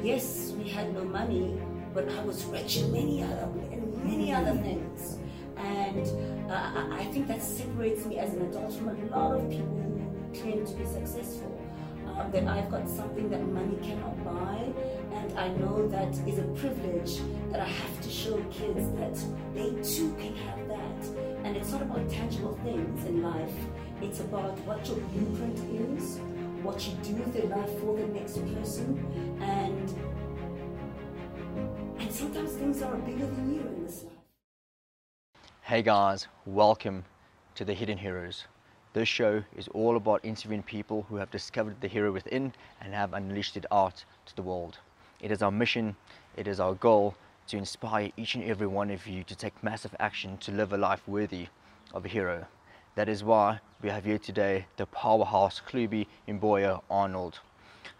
Yes, we had no money, but I was rich in many other in many other things, and uh, I think that separates me as an adult from a lot of people who claim to be successful. Um, that I've got something that money cannot buy, and I know that is a privilege that I have to show kids that they too can have that. And it's not about tangible things in life; it's about what your blueprint is, what you do with your life for the next person, and and sometimes things are bigger than you in this life. Hey guys, welcome to the Hidden Heroes. This show is all about interviewing people who have discovered the hero within and have unleashed it out to the world. It is our mission, it is our goal to inspire each and every one of you to take massive action to live a life worthy of a hero. That is why we have here today the powerhouse Hlubi Mboya Arnold.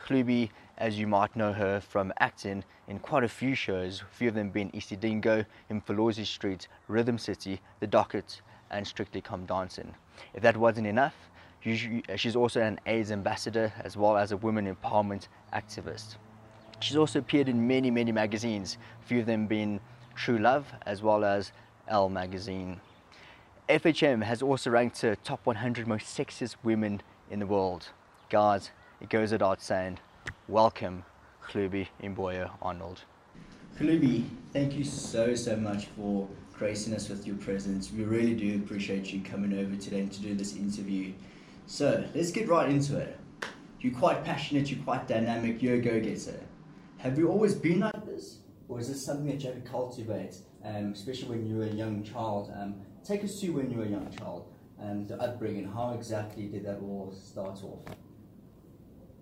Hlubi, as you might know her from acting in quite a few shows, a few of them being Isidingo, Mfolozi Street, Rhythm City, The Docket, and Strictly Come Dancing. If that wasn't enough, uh, she's also an AIDS ambassador as well as a women empowerment activist. She's also appeared in many, many magazines, a few of them being True Love as well as Elle magazine. FHM has also ranked her top 100 most sexiest women in the world. Guys, it goes without saying, welcome Hlubi Mboya Arnold. Hlubi, thank you so, so much for gracing us with your presence. We really do appreciate you coming over today to do this interview. So, let's get right into it. You're quite passionate, you're quite dynamic, you're a go-getter. Have you always been like this? Or is this something that you had to cultivate, um, especially when you were a young child? Um, take us to when you were a young child, and the upbringing. How exactly did that all start off?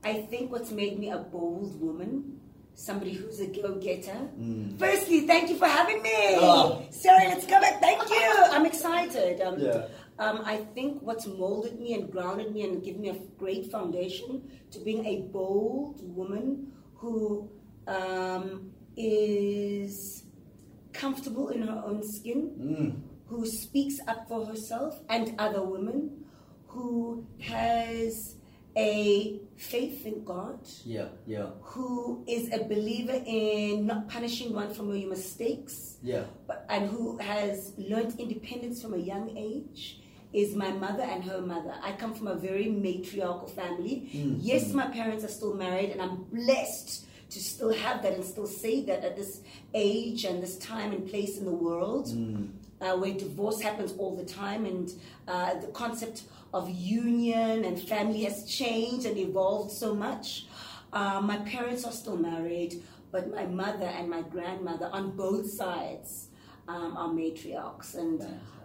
I think what's made me a bold woman, somebody who's a go-getter. Mm. Firstly, thank you for having me. Oh. Sorry, let's go back. Thank you. I'm excited. Um, Yeah. um, I think what's molded me and grounded me and given me a great foundation to being a bold woman who um, is comfortable in her own skin, Mm. Who speaks up for herself and other women, who has a faith in God, Yeah, yeah, who is a believer in not punishing one for your mistakes, yeah. but, and who has learned independence from a young age is my mother and her mother. I come from a very matriarchal family. Mm, Yes, my parents are still married, and I'm blessed to still have that and still say that at this age and this time and place in the world Mm. Uh, where divorce happens all the time and uh, the concept of union and family has changed and evolved so much. Uh, my parents are still married, but my mother and my grandmother on both sides um, are matriarchs, and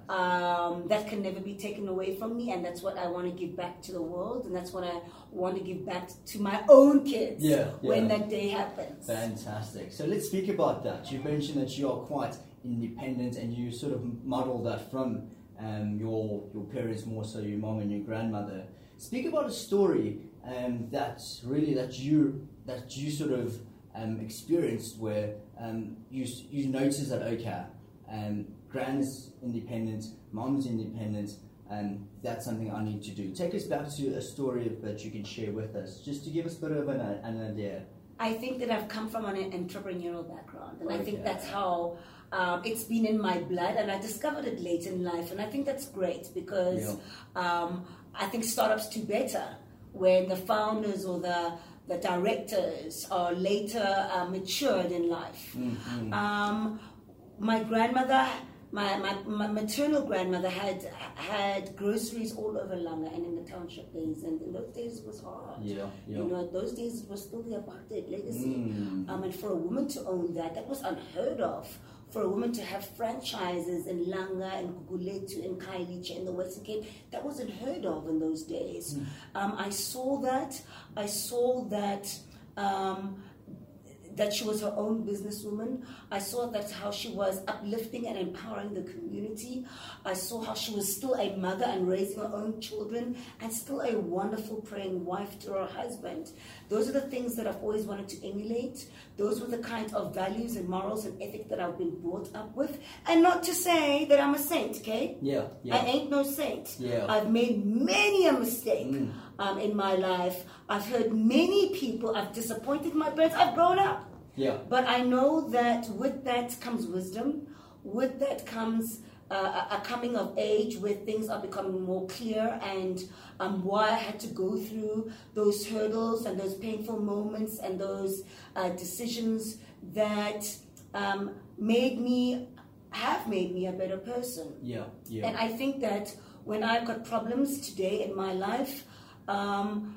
um, that can never be taken away from me. And that's what I want to give back to the world, and that's what I want to give back to my own kids Yeah, when that day happens. Fantastic. So let's speak about that. You mentioned that you are quite independent and you sort of model that from um, your your parents more so your mom and your grandmother. Speak about a story um, that really that you that you sort of um, experienced where um, you you noticed that okay, um, grand's independent, mom's independent, and that's something I need to do. Take us back to a story that you can share with us, just to give us a bit of an, an idea. I think that I've come from an entrepreneurial background, and I think that's how um, it's been in my blood, and I discovered it late in life, and I think that's great because um, I think startups do better when the founders or the the directors are later uh, matured in life. Mm-hmm. Um, my grandmother, my, my, my maternal grandmother had had groceries all over Langa and in the township days, and in those days it was hard. Yeah, yeah. You know, those days it was still the apartheid legacy. Mm. Um, and for a woman to own that, that was unheard of. For a woman to have franchises in Langa and Guguletu and Khayelitsha in the Western Cape, that wasn't heard of in those days. Mm. Um, I saw that. I saw that. Um, that she was her own businesswoman. I saw that how she was uplifting and empowering the community. I saw how she was still a mother and raising her own children and still a wonderful praying wife to her husband. Those are the things that I've always wanted to emulate. Those were the kind of values and morals and ethic that I've been brought up with. And not to say that I'm a saint, okay? Yeah, I ain't no saint. Yeah. I've made many a mistake. Mm. Um, in my life. I've heard many people, I've disappointed my parents, I've grown up. Yeah. But I know that with that comes wisdom, with that comes uh, a coming of age where things are becoming more clear and um, why I had to go through those hurdles and those painful moments and those uh, decisions that um, made me, have made me a better person. Yeah. Yeah. And I think that when I've got problems today in my life, um,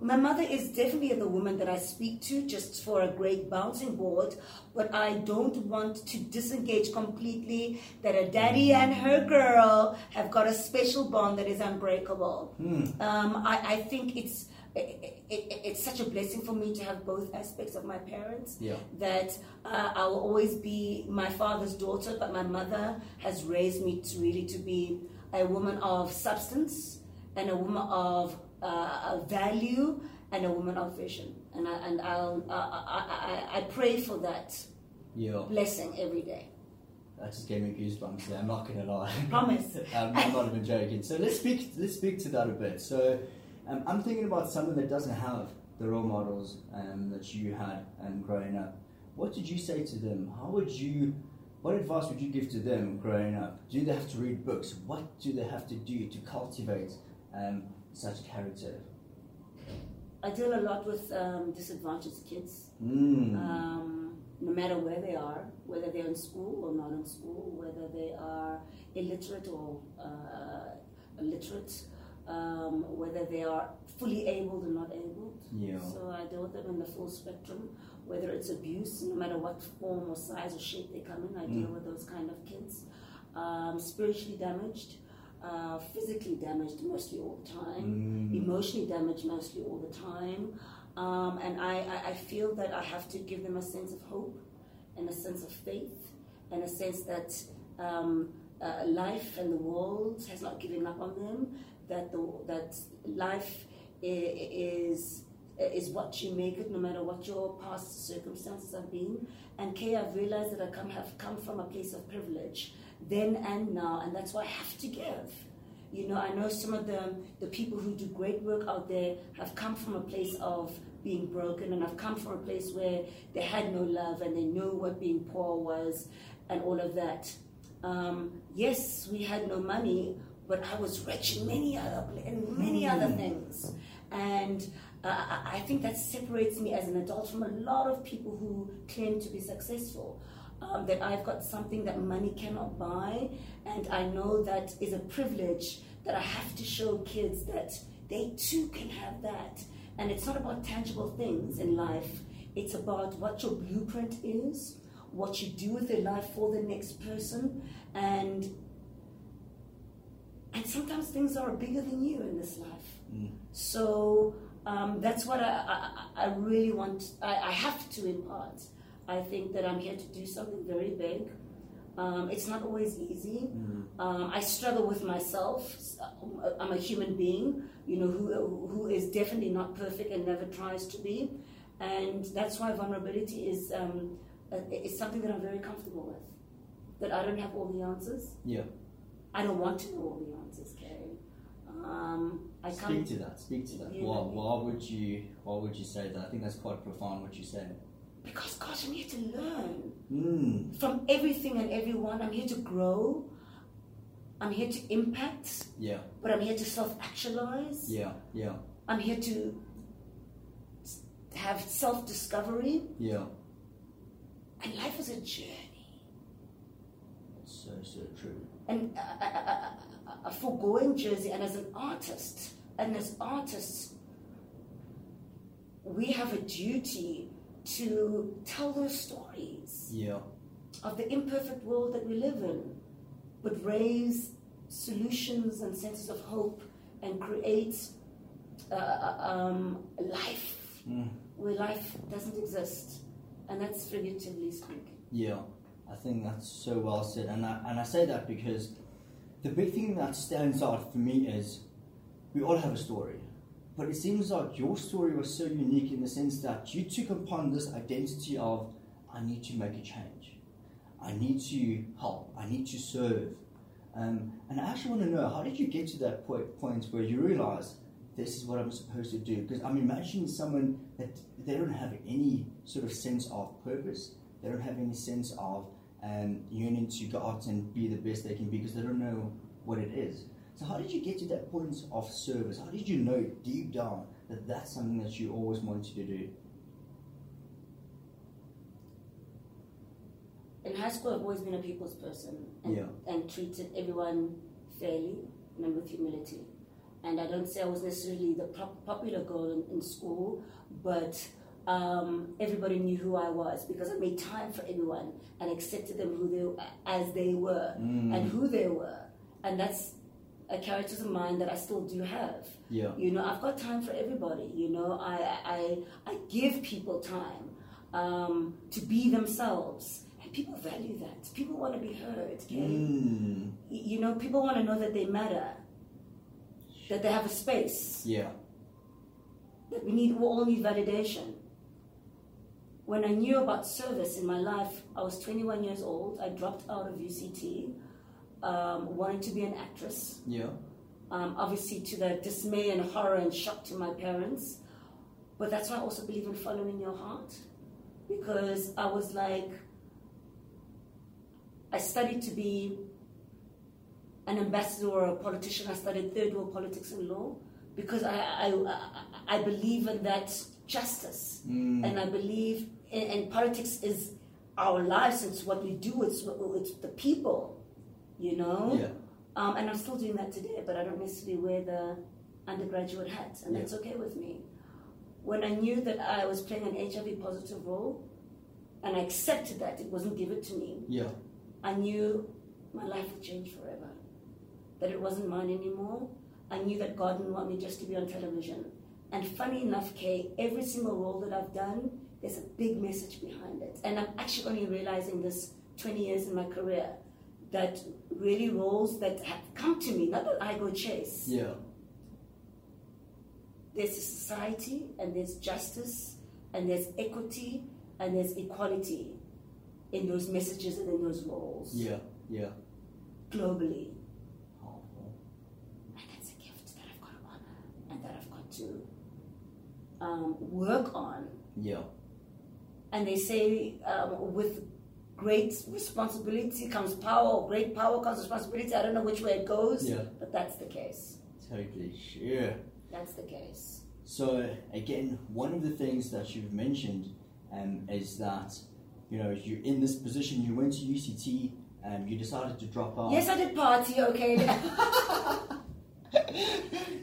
my mother is definitely the woman that I speak to just for a great bouncing board, but I don't want to disengage completely that a daddy and her girl have got a special bond that is unbreakable. Mm. Um, I, I think it's it, it, it's such a blessing for me to have both aspects of my parents. Yeah. That uh, I will always be my father's daughter, but my mother has raised me to really to be a woman of substance and a woman of uh, a value and a woman of vision. And I, and I'll, I, I, I pray for that Yeah. blessing every day. That just gave me goosebumps. There. I'm not gonna lie. Promise. um, I'm not even joking. So let's speak. Let's speak to that a bit. So um, I'm thinking about someone that doesn't have the role models um, that you had um, growing up. What did you say to them? How would you? What advice would you give to them growing up? Do they have to read books? What do they have to do to cultivate um, such character? I deal a lot with um, disadvantaged kids. Mm. um, no matter where they are, whether they're in school or not in school, whether they are illiterate or uh, illiterate, um, whether they are fully able or not able. yeah. So I deal with them in the full spectrum, whether it's abuse, no matter what form or size or shape they come in, I deal Mm. with those kind of kids. Um, spiritually damaged, uh, physically damaged mostly all the time Mm. emotionally damaged mostly all the time. Um, and I, I, I feel that I have to give them a sense of hope and a sense of faith and a sense that um, uh, life and the world has not given up on them, that, the, that life is, is what you make it no matter what your past circumstances have been. And Kay, I've realized that I come, have come from a place of privilege then and now, and that's why I have to give. You know, I know some of the, the people who do great work out there have come from a place of being broken and I've come from a place where they had no love and they knew what being poor was and all of that. Um, yes, we had no money, but I was rich in many other in many other things, and uh, I think that separates me as an adult from a lot of people who claim to be successful. Um, that I've got something that money cannot buy, and I know that is a privilege that I have to show kids that they too can have that. And it's not about tangible things in life, it's about what your blueprint is, what you do with your life for the next person, and and sometimes things are bigger than you in this life. Mm. So um, that's what I, I, I really want, I, I have to impart. I think that I'm here to do something very big. Um, it's not always easy. Mm. Um, I struggle with myself. I'm a human being, you know, who, who is definitely not perfect and never tries to be. And that's why vulnerability is, um, is something that I'm very comfortable with. That I don't have all the answers. Yeah. I don't want to know all the answers, Kay. Um, I Speak to that. Speak to that. Yeah. Why, why would you? Why would you say that? I think that's quite profound. What you said. Because gosh, I'm here to learn Mm. from everything and everyone. I'm here to grow. I'm here to impact, Yeah. but I'm here to self-actualize. Yeah. Yeah. I'm here to have self-discovery, Yeah. and life is a journey. So so true. and a, a- a foregoing jersey and as an artist and as artists we have a duty to tell those stories Yeah. of the imperfect world that we live in but raise solutions and senses of hope and create uh, uh, um, life Mm. where life doesn't exist and that's figuratively speaking Yeah. I think that's so well said, and I, and I say that because the big thing that stands out for me is we all have a story, but it seems like your story was so unique in the sense that you took upon this identity of I need to make a change, I need to help, I need to serve, um, and I actually want to know how did you get to that point, point where you realize this is what I'm supposed to do. Because I'm imagining someone that they don't have any sort of sense of purpose. They don't have any sense of um, yearning to go out and be the best they can be because they don't know what it is. So how did you get to that point of service? How did you know deep down that that's something that you always wanted to do? In high school, I've always been a people's person and, Yeah. and treated everyone fairly and with humility. And I don't say I was necessarily the pop- popular girl in, in school, but um, everybody knew who I was because I made time for everyone and accepted them who they as they were Mm. and who they were. And that's a character of mine that I still do have. Yeah. You know, I've got time for everybody. You know, I I, I give people time um, to be themselves, and people value that. People want to be heard. Okay? Mm. You know, people want to know that they matter, that they have a space. Yeah. That we need we all need validation. When I knew about service in my life, I was 21 years old. I dropped out of UCT, um, wanting to be an actress. Yeah. um, obviously to the dismay and horror and shock to my parents. But that's why I also believe in following your heart. Because I was like, I studied to be an ambassador or a politician. I studied third world politics and law because I, I, I, believe in that justice. Mm. And I believe, in, and politics is our lives, it's what we do, it's, it's the people, you know? Yeah. Um, and I'm still doing that today, but I don't necessarily wear the undergraduate hat, and Yeah. that's okay with me. When I knew that I was playing an HIV positive role, and I accepted that it wasn't given to me, Yeah. I knew my life would change forever. That it wasn't mine anymore. I knew that God didn't want me just to be on television. And funny enough, Kay, every single role that I've done, there's a big message behind it. And I'm actually only realizing this 20 years in my career that really roles that have come to me, not that I go chase. Yeah. There's a society, and there's justice, and there's equity, and there's equality in those messages and in those roles Yeah. Yeah. globally. Powerful. And that's a gift that I've got to honor and that I've got to um, work on. Yeah. And they say um, with great responsibility comes power, or great power comes responsibility. I don't know which way it goes, Yeah. but that's the case. Totally. Sure. That's the case. So again, one of the things that you've mentioned um, is that you know you're in this position. You went to UCT. Um, you decided to drop out. Yes, I did party, okay?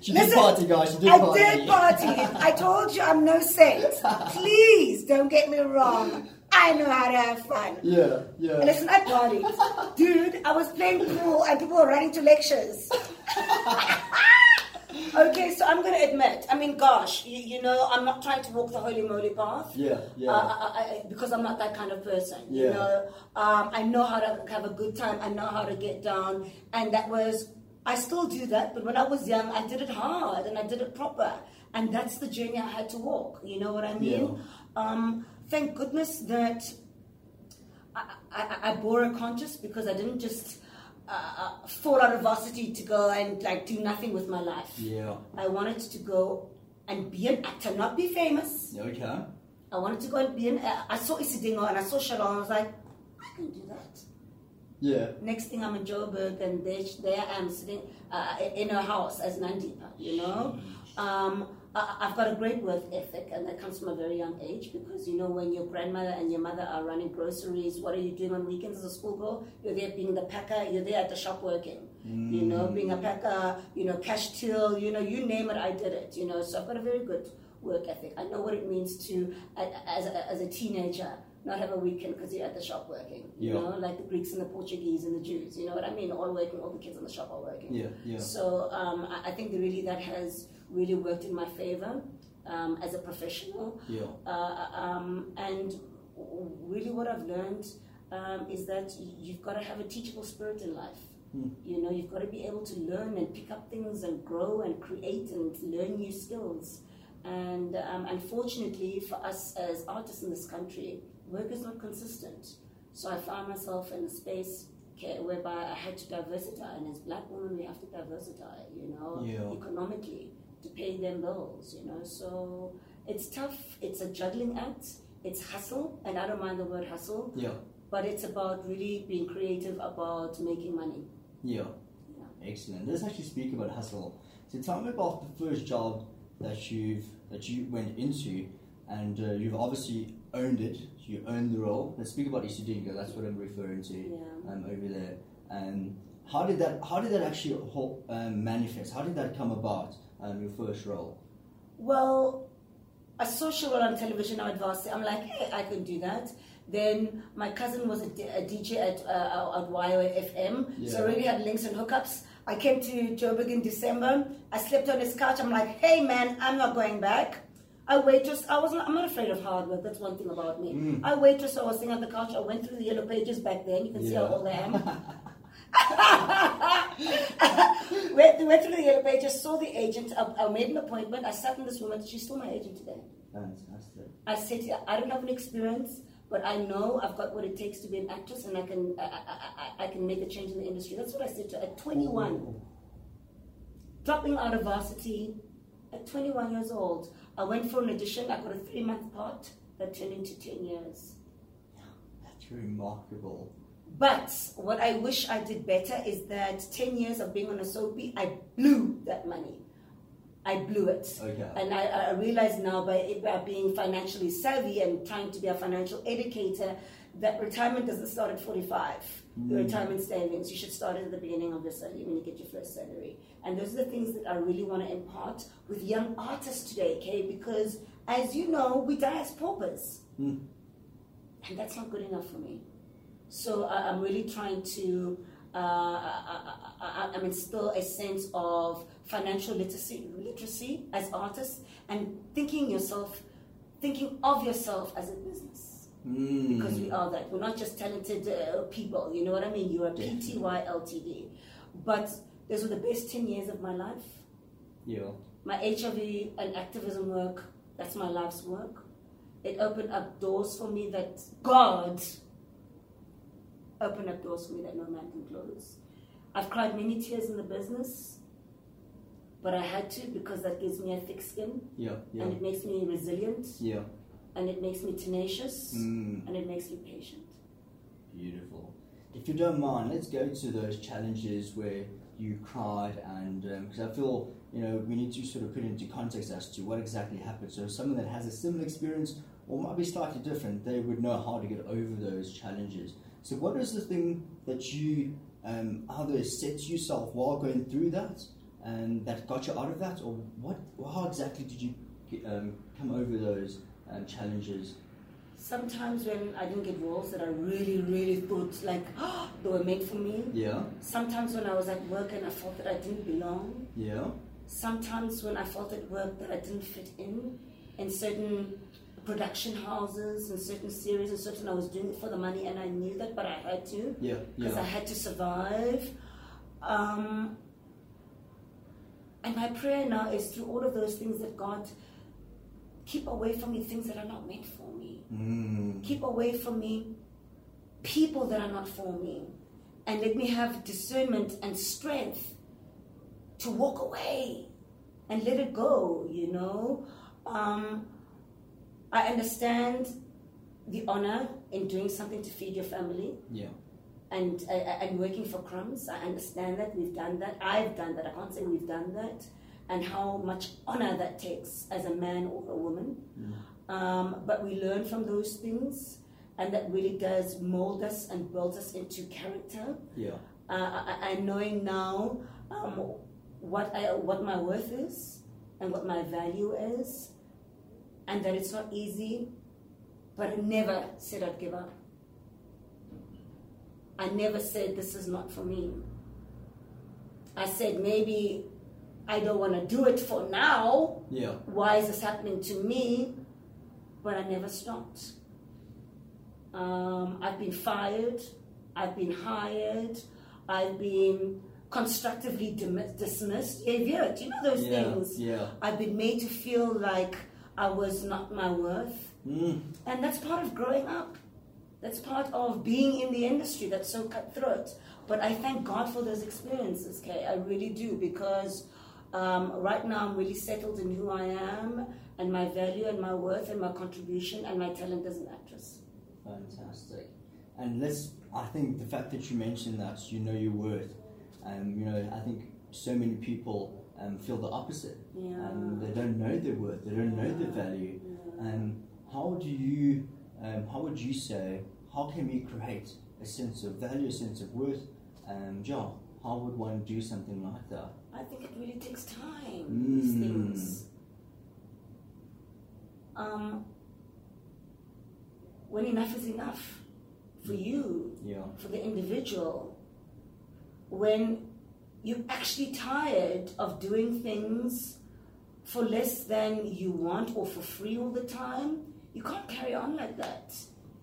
She did party, guys. She did I party. did party. I told you I'm no saint. Please don't get me wrong. I know how to have fun. Yeah. Yeah. Listen, I partied. Dude, I was playing pool and people were running to lectures. okay, so I'm going to admit, I mean, gosh, you, you know, I'm not trying to walk the holy moly path. Yeah. Yeah. Uh, I, I, because I'm not that kind of person. You Yeah. know, um, I know how to have a good time. I know how to get down, and that was. I still do that, but when I was young, I did it hard and I did it proper, and that's the journey I had to walk. You know what I mean? Um, thank goodness that I, I, I bore a conscience because I didn't just uh, uh, fall out of varsity to go and like do nothing with my life. yeah. I wanted to go and be an actor, not be famous. Okay. I wanted to go and be an. Uh, I saw Isidingo and I saw Shalom. I was like, I can do that. Yeah. Next thing I'm in Joburg and there, there I am sitting uh, in her house as Nandipa, you know. Um, I've got a great work ethic and that comes from a very young age because you know when your grandmother and your mother are running groceries, what are you doing on weekends as a schoolgirl? You're there being the packer, you're there at the shop working. You know, being a packer, you know, cash till, you know, you name it, I did it, you know. So I've got a very good work ethic. I know what it means to, as a, as a teenager, not have a weekend because you're at the shop working. You Yeah. know, like the Greeks and the Portuguese and the Jews. You know what I mean? All working, all the kids in the shop are working. Yeah. Yeah. So um, I, I think that really that has really worked in my favor um, as a professional. Yeah. Uh, um, and really, what I've learned um, is that you've got to have a teachable spirit in life. Hmm. You know, you've got to be able to learn and pick up things and grow and create and learn new skills. And um, unfortunately, for us as artists in this country, work is not consistent. So I found myself in a space whereby I had to diversify, and as black women, we have to diversify, you know, Yeah. economically. To pay them bills, you know. So it's tough. It's a juggling act. It's hustle, and I don't mind the word hustle, Yeah. but it's about really being creative about making money. Yeah. Yeah. Excellent. Let's actually speak about hustle. So tell me about the first job that you've that you went into, and uh, you've obviously owned it. You owned the role. Let's speak about Isidingo. That's what I'm referring to Yeah. um, over there. Um, how did that How did that actually um, manifest? How did that come about? Um, your first role. Well, I saw Cheryl on television at Varsity. I'm like, hey, I can do that. Then my cousin was a, D- a DJ at uh, at Y FM, Yeah. so I already had links and hookups. I came to Joburg in December. I slept on his couch. I'm like, hey man, I'm not going back. I waitress. I was. Not, I'm not afraid of hard work. That's one thing about me. Mm. I waitress. I was sitting on the couch. I went through the yellow pages back then. You can see how Yeah. old I am. went, went through the yellow pages, saw the agent. I, I made an appointment. I sat in this woman. She's still my agent today. Ah, Fantastic. I said, to her, I don't have an experience, but I know I've got what it takes to be an actress, and I can I, I, I, can make a change in the industry. That's what I said to her at 21, dropping out of varsity at 21 years old. I went for an audition. I got a three month part that turned into 10 years. That's remarkable. But what I wish I did better is that 10 years of being on a soapy, I blew that money. I blew it. Okay. And I, I realize now by, by being financially savvy and trying to be a financial educator that retirement doesn't start at 45. The Mm. retirement savings, you should start at the beginning of your salary when you get your first salary. And those are the things that I really want to impart with young artists today, okay? Because as you know, we die as paupers. Mm. And that's not good enough for me. So I, I'm really trying to uh, I, I, I, I instill a sense of financial literacy, literacy as artists, and thinking yourself, thinking of yourself as a business, Mm. because we are that. We're not just talented uh, people. You know what I mean? You're a PTY Ltd. But those were the best ten years of my life. Yeah. My HIV and activism work, that's my life's work. It opened up doors for me that God opened up doors for me that no man can close. I've cried many tears in the business, but I had to because that gives me a thick skin Yeah. Yeah. and it makes me resilient Yeah. and it makes me tenacious Mm. and it makes me patient. Beautiful. If you don't mind, let's go to those challenges where you cried, and because I feel you know we need to sort of put into context as to what exactly happened. So someone that has a similar experience or might be slightly different, they would know how to get over those challenges. So what is the thing that you um, either to yourself while going through that, and that got you out of that, or what? How exactly did you um, come over those um, challenges? Sometimes when I didn't get roles that I really, really thought like they were made for me. Yeah. Sometimes when I was at work and I felt that I didn't belong. Yeah. Sometimes when I felt at work that I didn't fit in in certain production houses and certain series and certain I was doing it for the money and I knew that but I had to Yeah. because I had to survive. Um, and my prayer now is through all of those things that God keep away from me things that are not meant for me. Mm. Keep away from me people that are not for me. And let me have discernment and strength to walk away and let it go, you know. Um, I understand the honor in doing something to feed your family Yeah. and uh, and working for crumbs. I understand that we've done that. I've done that. I can't say we've done that, and how much honor that takes as a man or a woman. Um, but we learn from those things, and that really does mold us and build us into character. Yeah. Uh, I- and knowing now um, what I what my worth is and what my value is, and that it's not easy, but I never said I'd give up. I never said this is not for me. I said maybe I don't want to do it for now. Yeah. Why is this happening to me? But I never stopped. Um, I've been fired. I've been hired. I've been constructively dim- dismissed. Yeah, do you know those Yeah. things? Yeah. I've been made to feel like I was not my worth. Mm. And that's part of growing up. That's part of being in the industry that's so cutthroat. But I thank God for those experiences, Kay. I really do because Um, right now, I'm really settled in who I am and my value and my worth and my contribution and my talent as an actress. Fantastic. And let's, I think the fact that you mentioned that you know your worth, um, you know, I think so many people um, feel the opposite. Yeah. Um, they don't know their worth, they don't know their value. Yeah. Um, how do you, um, how would you say, how can we create a sense of value, a sense of worth? Um, yeah, how would one do something like that? I think it really takes time, these Mm. things. Um, when enough is enough for you, Yeah. for the individual, when you're actually tired of doing things for less than you want or for free all the time, you can't carry on like that.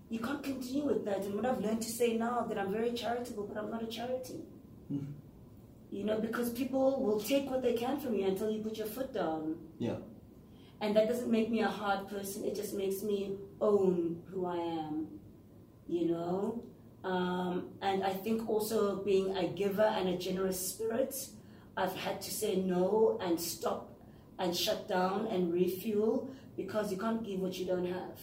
You can't continue with that. And what I've learned to say now that I'm very charitable, but I'm not a charity. Mhm. You know, because people will take what they can from you until you put your foot down. Yeah. And that doesn't make me a hard person, it just makes me own who I am, you know? Um, and I think also being a giver and a generous spirit, I've had to say no and stop and shut down and refuel because you can't give what you don't have.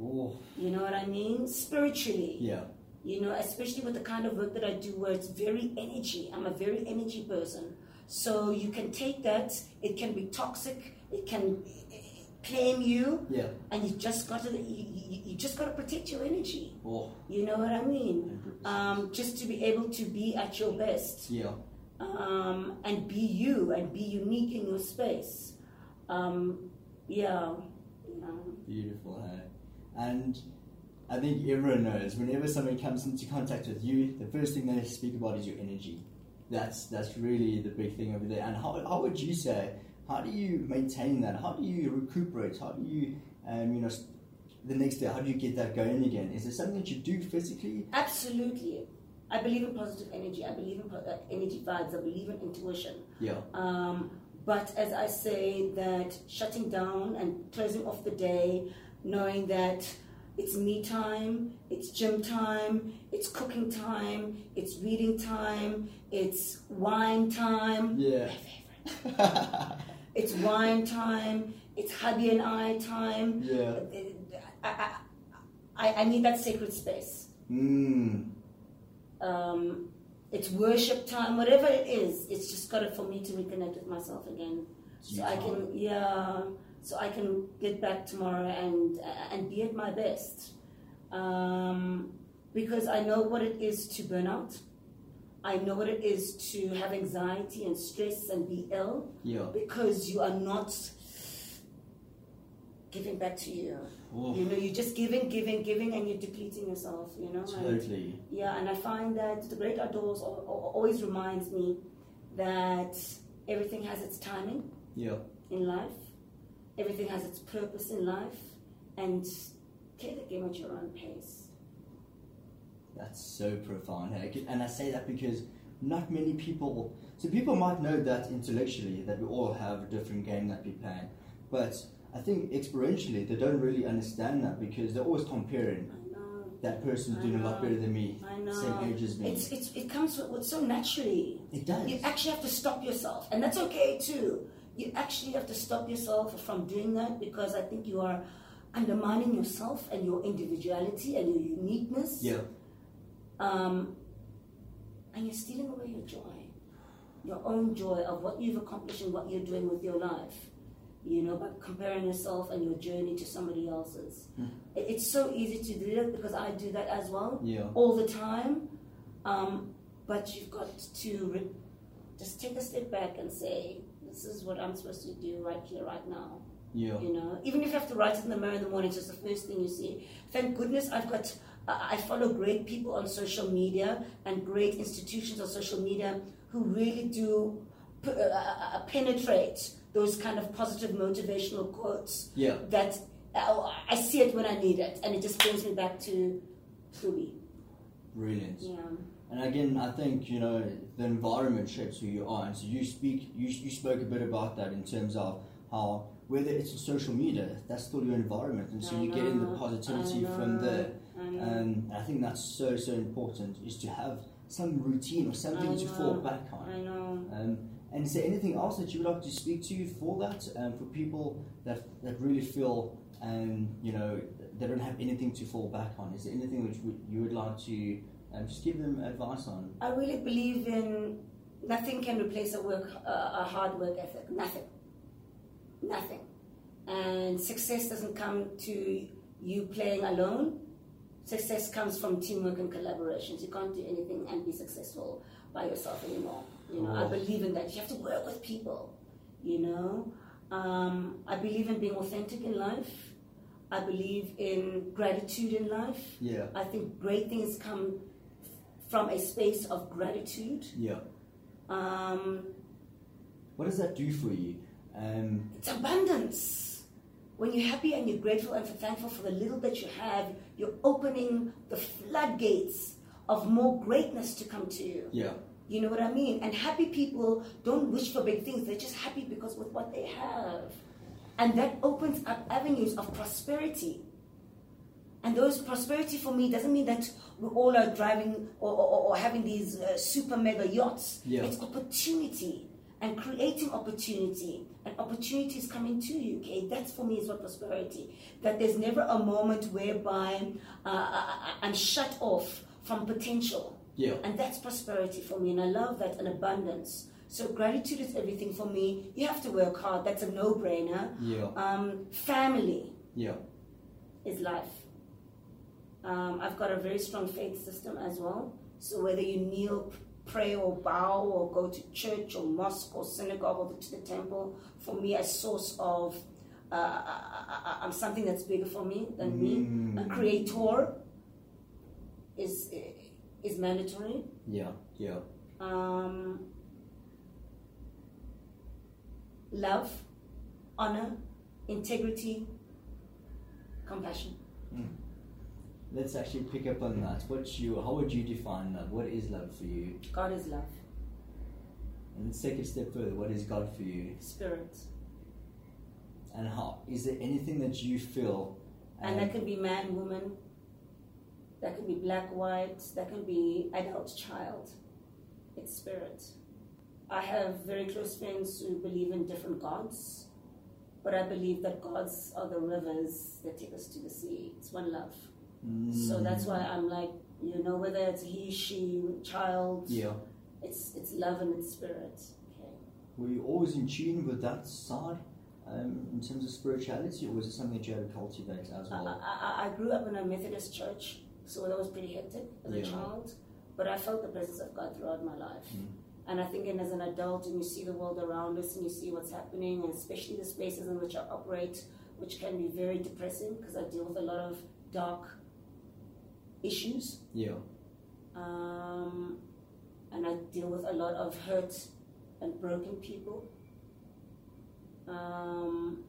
Oh, You know what I mean? Spiritually. yeah. You know, especially with the kind of work that I do where it's very energy. I'm a very energy person. So you can take that, it can be toxic, it can eh, claim you, Yeah. and you just got to you, you, you just got to protect your energy. Oh, You know what I mean? 100%. Um, just to be able to be at your best yeah. um, and be you and be unique in your space. Um, yeah. yeah. Beautiful, hey? And I think everyone knows whenever somebody comes into contact with you, the first thing they speak about is your energy. That's that's really the big thing over there. And how, how would you say? How do you maintain that? How do you recuperate? How do you, um, you know, the next day? How do you get that going again? Is it something that you do physically? Absolutely. I believe in positive energy. I believe in energy vibes. I believe in intuition. Yeah. Um, but as I say, that shutting down and closing off the day, knowing that it's me time, it's gym time, it's cooking time, it's reading time, it's wine time. Yeah. It's wine time. It's hubby and I time. yeah. I, I, I, need that sacred space. Mm. Um, it's worship time, whatever it is. It's just got it for me to reconnect with myself again, so I can yeah, so I can get back tomorrow and and be at my best. Um, because I know what it is to burn out. I know what it is to have anxiety and stress and be ill Yeah. because you are not giving back to you. Oh, You know, you're just giving, giving, giving, and you're depleting yourself. You know, and, totally. yeah, and I find that the great outdoors al- al- always reminds me that everything has its timing Yeah. in life, everything has its purpose in life, and play the game at your own pace. That's so profound. And I say that because not many people. So people might know that intellectually that we all have a different game that we play, but I think experientially they don't really understand that because they're always comparing. That person's doing a lot better than me, I know. same age as me. It's, it's, it comes with, with so naturally. it does. You actually have to stop yourself, and that's okay too. You actually have to stop yourself from doing that because I think you are undermining yourself and your individuality and your uniqueness. yeah. Um, and you're stealing away your joy, your own joy of what you've accomplished and what you're doing with your life. You know, by comparing yourself and your journey to somebody else's. It- It's so easy to do that because I do that as well Yeah. all the time. Um, but you've got to re- just take a step back and say, this is what I'm supposed to do right here, right now. Yeah. You know, even if you have to write it in the mirror in the morning, it's just the first thing you see. Thank goodness I've got, I follow great people on social media and great institutions on social media who really do p- uh, uh, uh, penetrate those kind of positive motivational quotes Yeah. that uh, I see it when I need it, and it just brings me back to Truby. Brilliant. Yeah. And again, I think you know the environment shapes who you are. And so you speak, you, you spoke a bit about that in terms of how whether it's social media, that's still your environment, and so I you're getting the positivity from know, there. Know. Um, and I think that's so so important is to have some routine or something to fall back on. I know. Um, and is there anything else that you would like to speak to for that, um, for people that, that really feel, um, you know, they don't have anything to fall back on? Is there anything which would, you would like to um, just give them advice on? I really believe in nothing can replace a work, uh, a hard work ethic. Nothing. Nothing. And success doesn't come to you playing alone. Success comes from teamwork and collaborations. You can't do anything and be successful by yourself anymore. You know, I believe in that. You have to work with people. You know, um, I believe in being authentic in life. I believe in gratitude in life. Yeah, I think great things come from a space of gratitude. yeah. Um, What does that do for you? Um, it's abundance. When you're happy and you're grateful and thankful for the little that you have, you're opening the floodgates of more greatness to come to you. yeah, You know what I mean? And happy people don't wish for big things, they're just happy because with what they have. And that opens up avenues of prosperity. And those prosperity for me doesn't mean that we all are driving or, or, or having these uh, super mega yachts. Yeah. It's opportunity and creating opportunity. And opportunity is coming to you, okay? That's for me is what prosperity. That there's never a moment whereby uh, I, I- I'm shut off from potential. yeah, And that's prosperity for me, and I love that and abundance. So gratitude is everything for me. You have to work hard. That's a no-brainer. yeah, Um, family yeah, is life. Um, I've got a very strong faith system as well. So whether you kneel, pray, or bow, or go to church or mosque or synagogue or to the temple, for me, a source of uh, I, I, I'm something that's bigger for me than me. A Mm. creator is is mandatory. yeah, yeah, um, love, honor, integrity, compassion. Let's actually pick up on that. What's you? How would you define love? What is love for you? God is love, And let's take a step further. What is God for you? spirit. And how is there anything that you feel? And um, that can be man, woman, that can be black, white, that can be adult, child. It's spirit. I have very close friends who believe in different gods, but I believe that gods are the rivers that take us to the sea. It's one love. So mm, that's why I'm like, you know, whether it's he, she, child, Yeah. it's it's love and it's spirit. Okay. Were you always in tune with that side um, in terms of spirituality, or was it something that you had to cultivate as I, well? I, I grew up in a Methodist church, so that was pretty hectic as a child. But I felt the presence of God throughout my life. Mm. And I think, and as an adult, and you see the world around us, and you see what's happening, and especially the spaces in which I operate, which can be very depressing because I deal with a lot of dark issues. Yeah. um, and I deal with a lot of hurt and broken people. Um,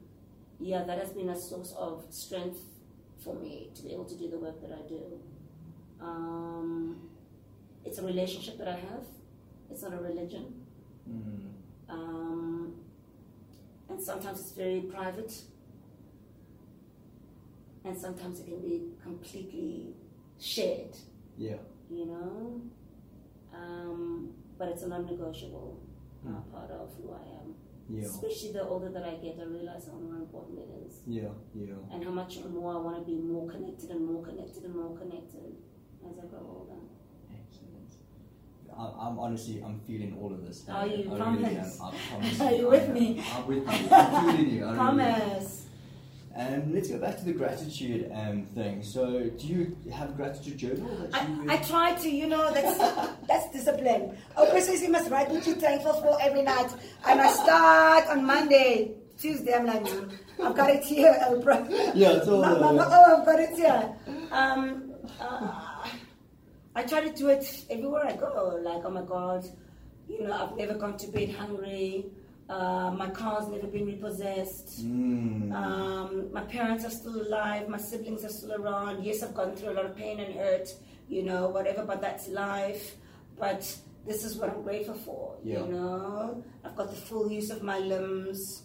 yeah, that has been a source of strength for me to be able to do the work that I do. Um, it's a relationship that I have. It's not a religion. Mm. Um, and sometimes it's very private. And sometimes it can be completely shared Yeah. you know. Um, but it's a non-negotiable uh, Mm. part of who I am. Yeah. Especially the older that I get, I realize how more important it is, Yeah. Yeah. and how much more I want to be more connected and more connected and more connected as I grow older. Excellent. I, I'm honestly, I'm feeling all of this. Are you? I Promise. Really am. I promise Are you with am. me? I'm with you. I'm feeling you. I really. Promise. Um, let's go back to the gratitude um, thing. So, do you have a gratitude journal that you? I, I try to, you know, that's that's discipline. Oh, Christmas, you must write what you're thankful for every night. And I start on Monday, Tuesday. I'm like, "Mm, I've got it here, Oprah. Yeah, it's all Ma- there. ma- ma- oh, I've got it here. Um, uh, I try to do it everywhere I go. Like, oh my God, you know, I've never gone to bed hungry. Uh, my car's never been repossessed. Mm. Um, my parents are still alive. My siblings are still around. Yes, I've gone through a lot of pain and hurt, you know, whatever, but that's life. But this is what I'm grateful for, Yeah. you know. I've got the full use of my limbs,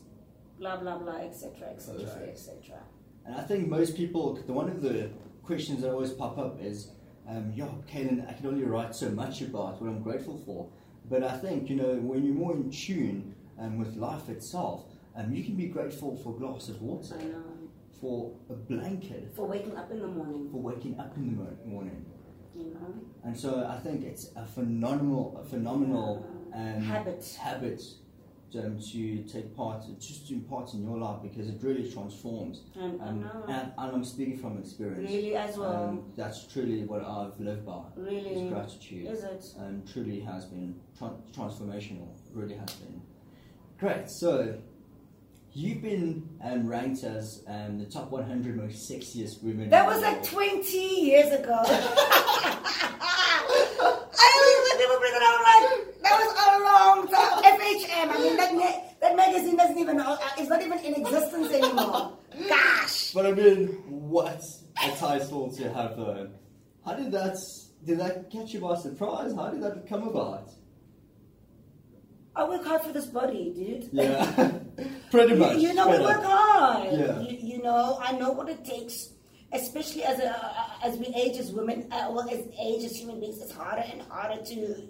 blah, blah, blah, etc., etc., etc. And I think most people, the one of the questions that always pop up is, um, yeah, Kaylin, I can only write so much about what I'm grateful for. But I think, you know, when you're more in tune um, with life itself, um, you can be grateful for a glass of water, I know. for a blanket, For waking up in the morning, for waking up in the mo- morning. you know. And so I think it's a phenomenal, a phenomenal um, Habit. habit um, to take part, just to impart in your life because it really transforms. And I Um, know. and, and I'm speaking from experience. Really as well. Um, that's truly what I've lived by. really. Is gratitude. Is it? Um, truly has been tran transformational. Really has been. Great. So you've been um, ranked as um, the top 100 most sexiest women. That was like 20 years ago. I remember people bring it up like that was a long time. FHM, I mean that that magazine doesn't even uh, it's not even in existence anymore. Gosh. But I mean, what a title to have though. How did that? Did that catch you by surprise? How did that come about? I work hard for this body, dude. Yeah, pretty You- much. You know, we work hard. Yeah. You, you know, I know what it takes, especially as a, as we age as women, uh, well, as age as human beings, it's harder and harder to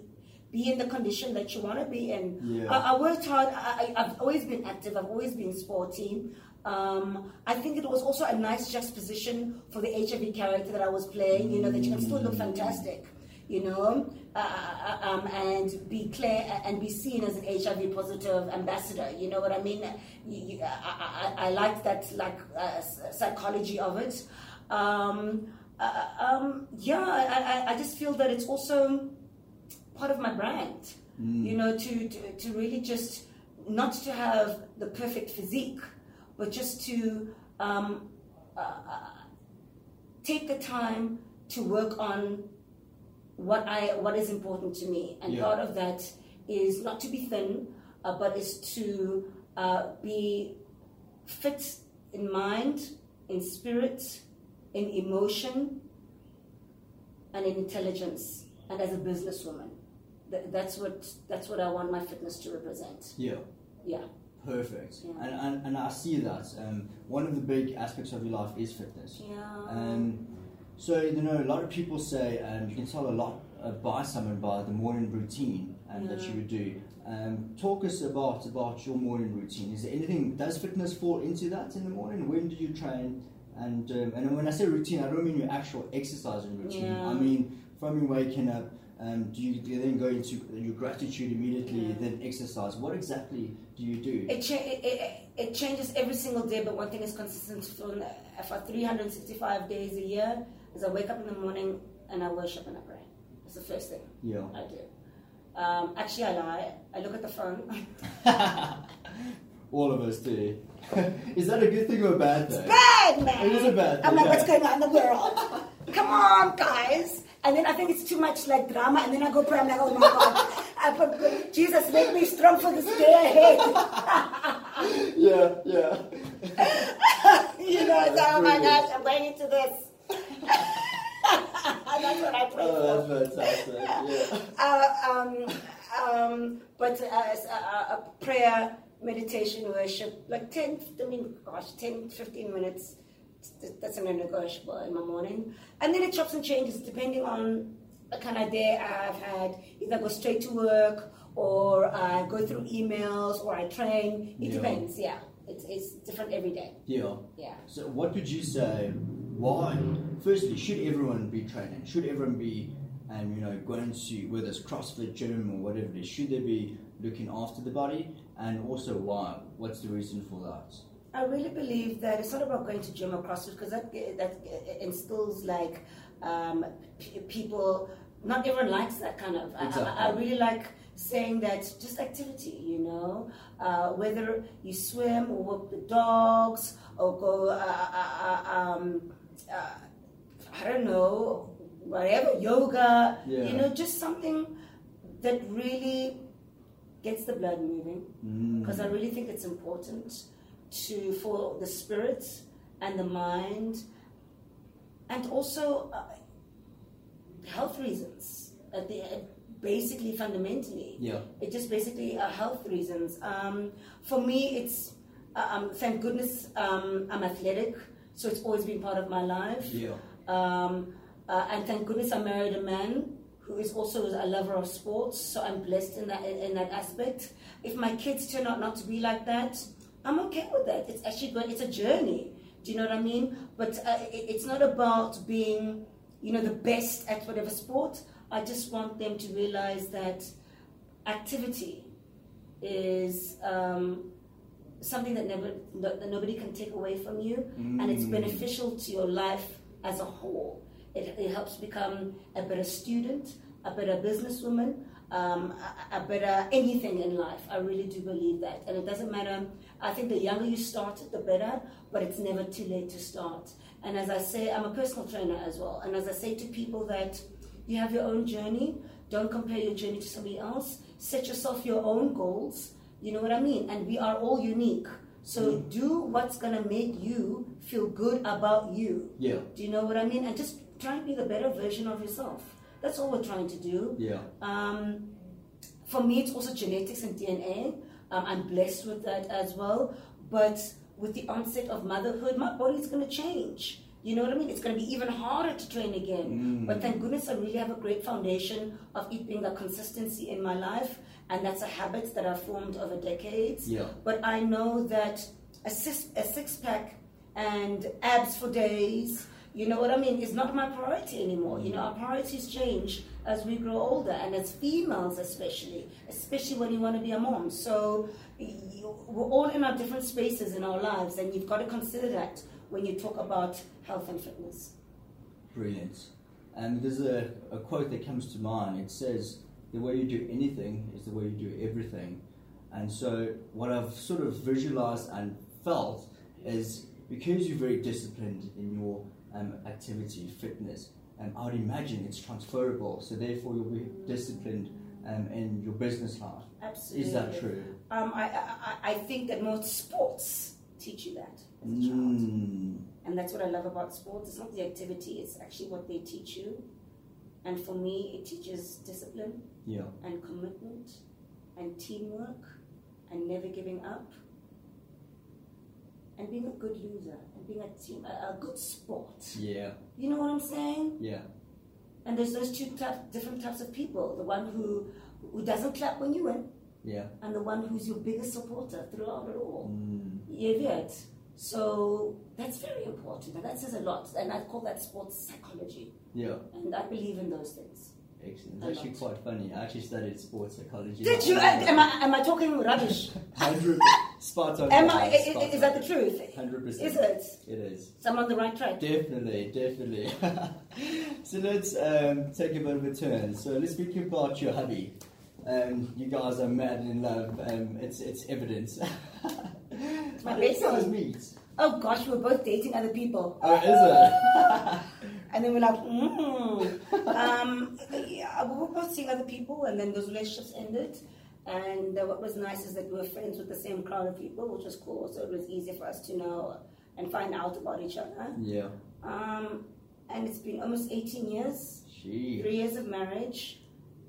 be in the condition that you want to be in. Yeah. I, I worked hard. I, I- I've always been active. I've always been sporty. Um, I think it was also a nice juxtaposition for the HIV character that I was playing. You know that you can still look fantastic. You know, uh, um, and be clear and be seen as an HIV positive ambassador. You know what I mean? You, I, I, I like that like uh, psychology of it. Um, uh, um, yeah, I, I, I just feel that it's also part of my brand. You know, to, to to really just not to have the perfect physique, but just to um, uh, uh, take the time to work on what I what is important to me, and Yeah. part of that is not to be thin, uh, but is to uh, be fit in mind, in spirit, in emotion, and in intelligence, and as a businesswoman. Th- that's what that's what I want my fitness to represent. Yeah. Yeah. Perfect. Yeah. And, and and I see that. Um, one of the big aspects of your life is fitness. Yeah. Um, so you know, a lot of people say um, you can tell a lot uh, by someone by the morning routine um, that you would do. Um, talk us about about your morning routine. Is there anything? Does fitness fall into that in the morning? When do you train? And um, and when I say routine, I don't mean your actual exercising routine. Yeah. I mean from you waking up. Um, do you, do you then go into your gratitude immediately, Yeah. then exercise? What exactly do you do? It, cha- it, it, it changes every single day, but one thing is consistent for, for 365 days a year is I wake up in the morning and I worship and I pray. That's the first thing yeah. I do. Um, actually, I lie. I look at the phone. All of us do. is that a good thing or a bad thing? It's bad, man. It is a bad thing. I'm like, what's going on in the world? Come on, guys. And then I think it's too much like drama, and then I go pray. I'm like, oh my God, I put, Jesus, make me strong for this day ahead. Yeah, yeah. you know, it's like, oh my gosh, I'm going into this. That's what I pray for. Oh, that's fantastic. Yeah. uh, um, um, but uh, as a, prayer, meditation, worship, like 10, I mean, gosh, 10, 15 minutes, that's a non-negotiable in my morning. And then it chops and changes depending on the kind of day I've had. Either go straight to work or I go through emails or I train. It Yeah. depends, yeah. It's, it's different every day, Yeah. yeah. So, what would you say? Why? Firstly, should everyone be training? Should everyone be, um, you know, going to whether it's CrossFit gym or whatever it is? Should they be looking after the body? And also, why? What's the reason for that? I really believe that it's not about going to gym or CrossFit because that that instills like um, p- people. Not everyone likes that kind of. I- I, I really like saying that just activity. You know, uh, whether you swim or walk the dogs or go. Uh, uh, uh, um, uh, I don't know, whatever yoga. Yeah. You know, just something that really gets the blood moving Mm. because I really think it's important to for the spirit and the mind, and also uh, health reasons. At the uh, basically, fundamentally, Yeah. it just basically uh, health reasons. Um, for me, it's uh, um, thank goodness um, I'm athletic, so it's always been part of my life. Yeah. Um, uh, and thank goodness I married a man who is also a lover of sports. So I'm blessed in that in that aspect. If my kids turn out not to be like that, I'm okay with that. It's actually going. It's a journey. Do you know what I mean? But uh, it, it's not about being, you know, the best at whatever sport. I just want them to realize that activity is um, something that never that nobody can take away from you, mm. and it's Mm. beneficial to your life as a whole. It, it helps become a better student, a better businesswoman, um, a, a better anything in life. I really do believe that, and it doesn't matter. I think the younger you start, the better. But it's never too late to start. And as I say, I'm a personal trainer as well. And as I say to people that you have your own journey. Don't compare your journey to somebody else. Set yourself your own goals. You know what I mean? And we are all unique. So do what's gonna make you feel good about you. Yeah. Do you know what I mean? And just try and be the better version of yourself. That's all we're trying to do. Yeah. Um, for me, it's also genetics and DNA. Um, I'm blessed with that as well. But with the onset of motherhood, my body's going to change. You know what I mean? It's going to be even harder to train again. But thank goodness I really have a great foundation of it being a consistency in my life. And that's a habit that I've formed over decades. Yeah. But I know that a six, a six pack and abs for days, you know what I mean, is not my priority anymore. You know, our priorities change as we grow older, and as females, especially, especially when you want to be a mom. So you, we're all in our different spaces in our lives, and you've got to consider that when you talk about health and fitness. Brilliant. And there's a, a quote that comes to mind. It says, The way you do anything is the way you do everything. And so, what I've sort of visualized and felt is because you're very disciplined in your um, activity, fitness, um, I would imagine it's transferable. So, therefore, you'll be disciplined um, in your business life. Absolutely. Is that true? Um, I, I, I think that most sports teach you that as a child. Mm, And that's what I love about sports. It's not the activity, it's actually what they teach you. And for me, it teaches discipline yeah. and commitment and teamwork and never giving up and being a good loser and being a team, a, a good sport. Yeah. You know what I'm saying? Yeah. And there's those two type, different types of people the one who, who doesn't clap when you win, Yeah. and the one who's your biggest supporter throughout it all. Mm, You get. So that's very important, and that says a lot. And I call that sports psychology, yeah. and I believe in those things. It's actually quite funny. I actually studied sports psychology. Did you? Am I am I talking rubbish? Hundred spot on. Am I? i- spot Is that the truth? Hundred percent. Is it? It is. So I'm on the right track. Definitely, definitely. so let's um, take a bit of a turn. So let's speak about your hubby. Um, you guys are mad in love. Um, it's it's evidence. My How did you guys meet? Oh gosh, we were both dating other people, Oh, is and then we're like, mm. um, yeah, we were both seeing other people, and then those relationships ended. And uh, what was nice is that we were friends with the same crowd of people, which was cool. So it was easy for us to know and find out about each other. yeah. Um, and it's been almost 18 years, She. three years of marriage.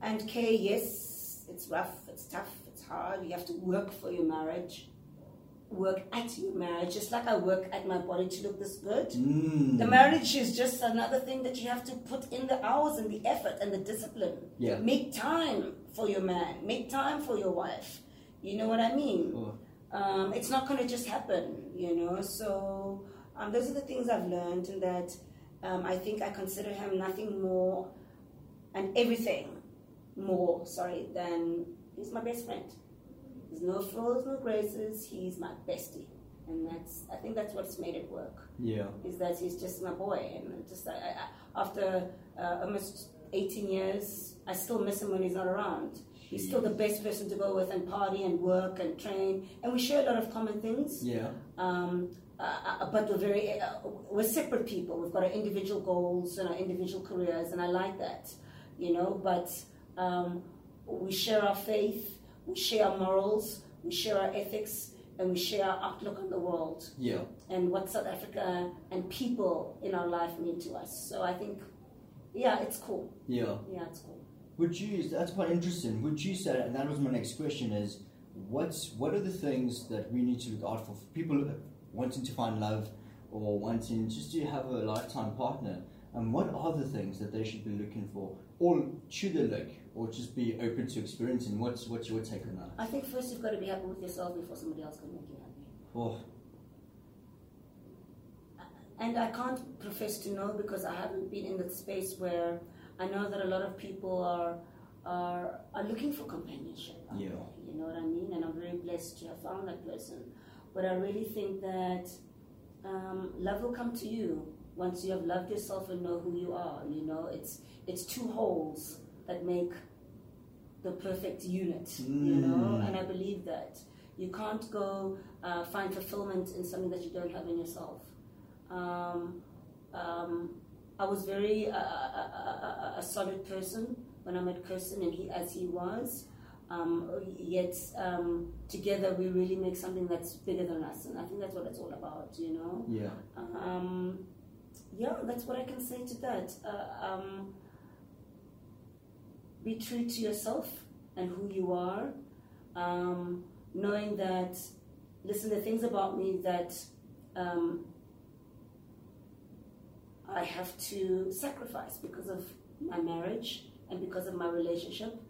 And Kay, yes, it's rough, it's tough, it's hard. You have to work for your marriage, work at your marriage, just like I work at my body to look this good. Mm. The marriage is just another thing that you have to put in the hours and the effort and the discipline. Yeah. Make time for your man, make time for your wife. You know what I mean? Oh, um, it's not going to just happen, you know. So um, those are the things I've learned, and that um, I think I consider him nothing more and everything more, sorry, than he's my best friend. There's no flaws, no graces. He's my bestie, and that's I think that's what's made it work. yeah. Is that he's just my boy, and just I, I, after uh, almost 18 years, I still miss him when he's not around. He's still the best person to go with and party and work and train, and we share a lot of common things. Yeah. Um, uh, uh, but we're very uh, we're separate people. We've got our individual goals and our individual careers, and I like that, you know. But um, we share our faith, we share our morals, we share our ethics, and we share our outlook on the world Yeah. and what South Africa and people in our life mean to us. So I think, yeah, it's cool. Yeah. Yeah, it's cool. Would you? That's quite interesting. Would you say? And that was my next question: is what's what are the things that we need to look out for? for people wanting to find love or wanting just to have a lifetime partner. And what are the things that they should be looking for? Or should they look? Or just be open to experiencing? What's, what's your take on that? I think first you've got to be happy with yourself before somebody else can make you happy. Oh, And I can't profess to know because I haven't been in that space where I know that a lot of people are are, are looking for companionship. Yeah. there, You know what I mean? And I'm very blessed to have found that person. But I really think that um, love will come to you once you have loved yourself and know who you are. You know, it's it's two wholes that make the perfect unit. You know, Mm. and I believe that you can't go uh, find fulfillment in something that you don't have in yourself. Um, um, I was very uh, a, a, a, a solid person when I met Kirsten, and he as he was. Um, yet um, together we really make something that's bigger than us, and I think that's what it's all about. You know. yeah. Um, yeah, that's what I can say to that. Uh, um, be true to yourself and who you are, um, knowing that, listen, are things about me that um, I have to sacrifice because of my marriage and because of my relationship.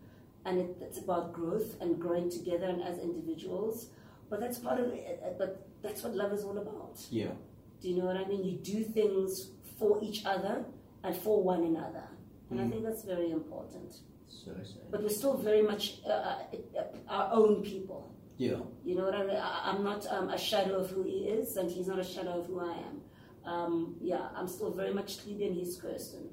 And it, it's about growth and growing together and as individuals. But that's part of it. But that's what love is all about. Yeah. Do you know what I mean? You do things for each other and for one another. And I Mm. think that's very important. But we're still very much uh, uh, our own people. Yeah. You know what I mean? I'm not um, a shadow of who he is, and he's not a shadow of who I am. Um, yeah, I'm still very much Hlubi and he's Kirsten.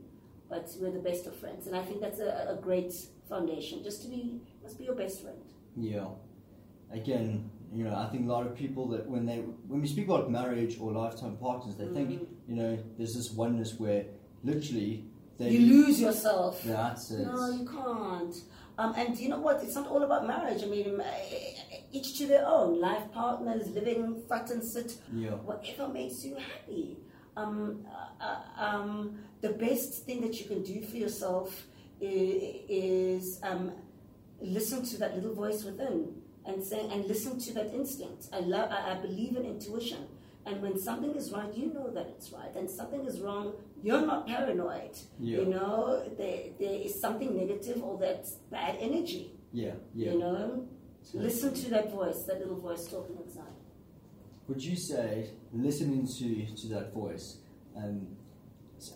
But we're the best of friends. And I think that's a, a great foundation. Just to be, must be your best friend. Yeah. Again, you know, I think a lot of people that when they when we speak about marriage or lifetime partners, they think Mhm. you know there's this oneness where literally they You lose yourself. That's it. No, you can't. Um, and you know what? It's not all about marriage. I mean, eh, each to their own. Life partners, living fat and sit, Yeah. whatever makes you happy. Um, uh, uh, um, the best thing that you can do for yourself is, is um, listen to that little voice within and say and listen to that instinct. I love. I, I believe in intuition. And when something is right, you know that it's right. And something is wrong, you're not paranoid. Yeah. You know, there, there is something negative or that's bad energy. Yeah. Yeah. You know, listen to that voice, that little voice talking inside. Would you say listening to to that voice, um,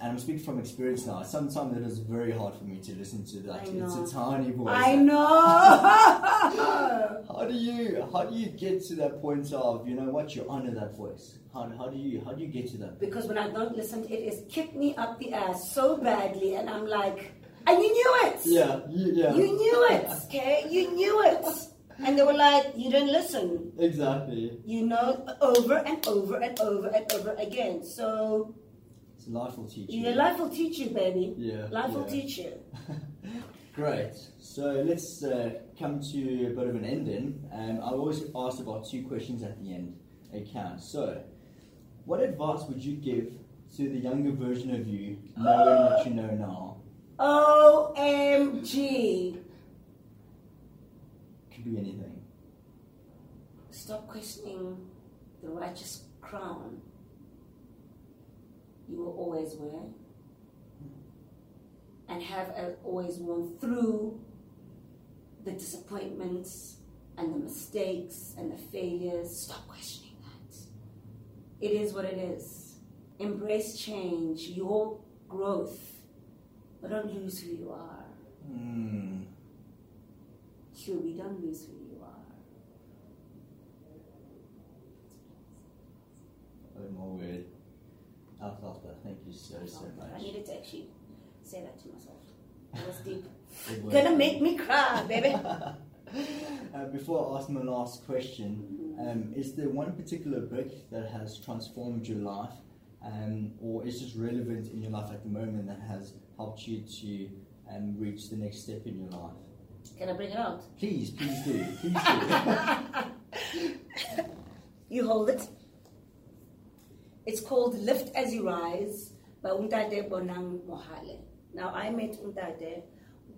and I'm speaking from experience now. Sometimes it is very hard for me to listen to that. It's a tiny voice. I know. How do you how do you get to that point of you know what you honor that voice? How, how do you how do you get to that? because when I don't listen, it has kicked me up the ass so badly, and I'm like, and you knew it. Yeah, you, yeah. You knew it. Okay, you knew it. And they were like, you didn't listen. exactly. You know, over and over and over and over again. So life will teach you. your life will teach you, baby. Yeah, Life will teach you. Great. So let's uh, come to a bit of an ending. Um, I always ask about two questions at the end. Okay. So, what advice would you give to the younger version of you, knowing what you know now? OMG. Could be anything. Stop questioning the righteous crown you will always wear and have always worn through the disappointments and the mistakes and the failures. Stop questioning that. It is what it is. Embrace change, your growth, but don't lose who you are. Hmm. Truly, don't lose who you are. Oh my word. That. Thank you so so much. I needed to actually say that to myself. It was deep. It was- Gonna make me cry, baby. uh, before I ask my last question, um, is there one particular book that has transformed your life, um, or is just relevant in your life at the moment that has helped you to um, reach the next step in your life? Can I bring it out? Please, please do. Please do. You hold it. It's called Lift As You Rise by Ntate Bonang Mohale. Now, I met Ntate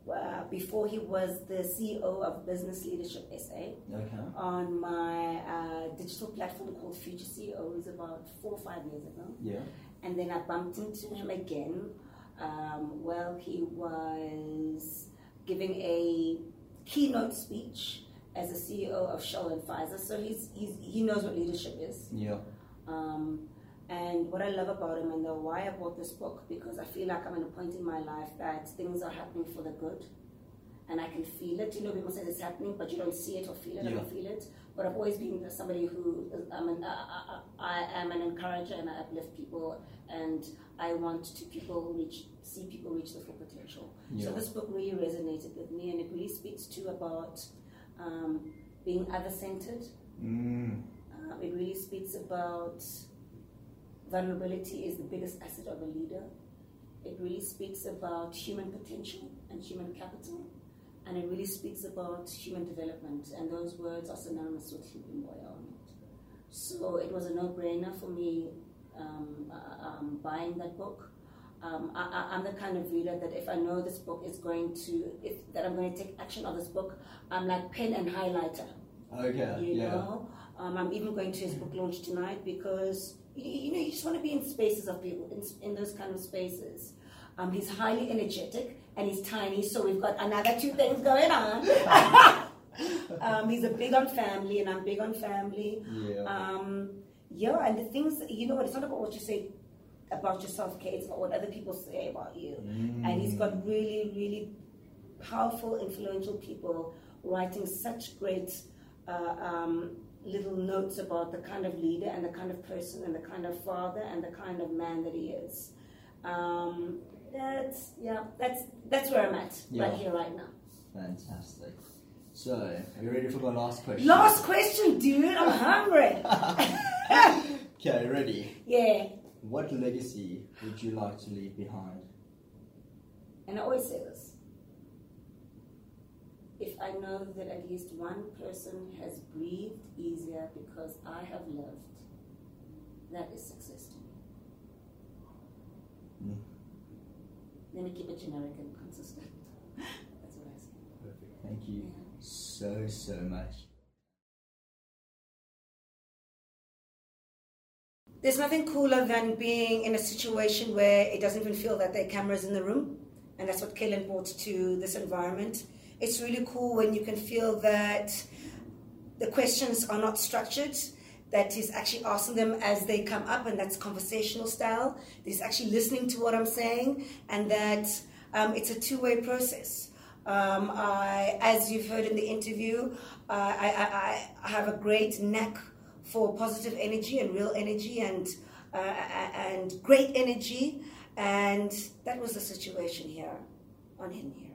uh, before he was the CEO of Business Leadership SA okay. on my uh, digital platform called Future CEOs about four or five years ago. Yeah. And then I bumped into him again Um, well, he was giving a keynote speech as the CEO of Shell and Pfizer, so he's, he's he knows what leadership is. Yeah. Um, and what I love about him and the why I bought this book because I feel like I'm at a point in my life that things are happening for the good, and I can feel it. You know, people say it's happening, but you don't see it or feel it. I Yeah. don't feel it. But I've always been somebody who I'm an, I, I, I am an encourager and I uplift people, and I want to people reach see people reach their full potential. Yeah. So this book really resonated with me, and it really speaks to about um, being other centered. Mm. Um, it really speaks about vulnerability is the biggest asset of a leader. It really speaks about human potential and human capital. And it really speaks about human development. And those words are synonymous with human empowerment. So it was a no brainer for me um, uh, um, buying that book. Um, I, I'm the kind of reader that if I know this book is going to, if that I'm going to take action on this book, I'm like pen and highlighter Okay. you yeah. know. Um, I'm even going to his book launch tonight because you, you know you just want to be in spaces of people in, in those kind of spaces. Um, he's highly energetic and he's tiny, so we've got another two things going on. um, he's a big on family, and I'm big on family. Yeah. Um, yeah, and the things you know what it's not about what you say about yourself, Kate. It's about what other people say about you. And he's got really, really powerful, influential people writing such great uh, um, little notes about the kind of leader and the kind of person and the kind of father and the kind of man that he is. Um, that's yeah, that's that's where I'm at right here, right now. Fantastic. So, are you ready for my last question? Last question, dude. I'm hungry. Okay, ready. yeah, What legacy would you like to leave behind? and I always say this. If I know that at least one person has breathed easier because I have lived, that is success to me. Mm. Let me keep it generic and consistent. That's what I say. Perfect. Thank you Yeah. so, so much. There's nothing cooler than being in a situation where it doesn't even feel that there are cameras in the room, and that's what Kaylin brought to this environment. It's really cool when you can feel that the questions are not structured, that he's actually asking them as they come up, and that's conversational style. He's actually listening to what I'm saying, and that um, it's a two way process. Um, I, as you've heard in the interview, I, I, I have a great knack for positive energy and real energy and uh, and great energy, and that was the situation here on him here.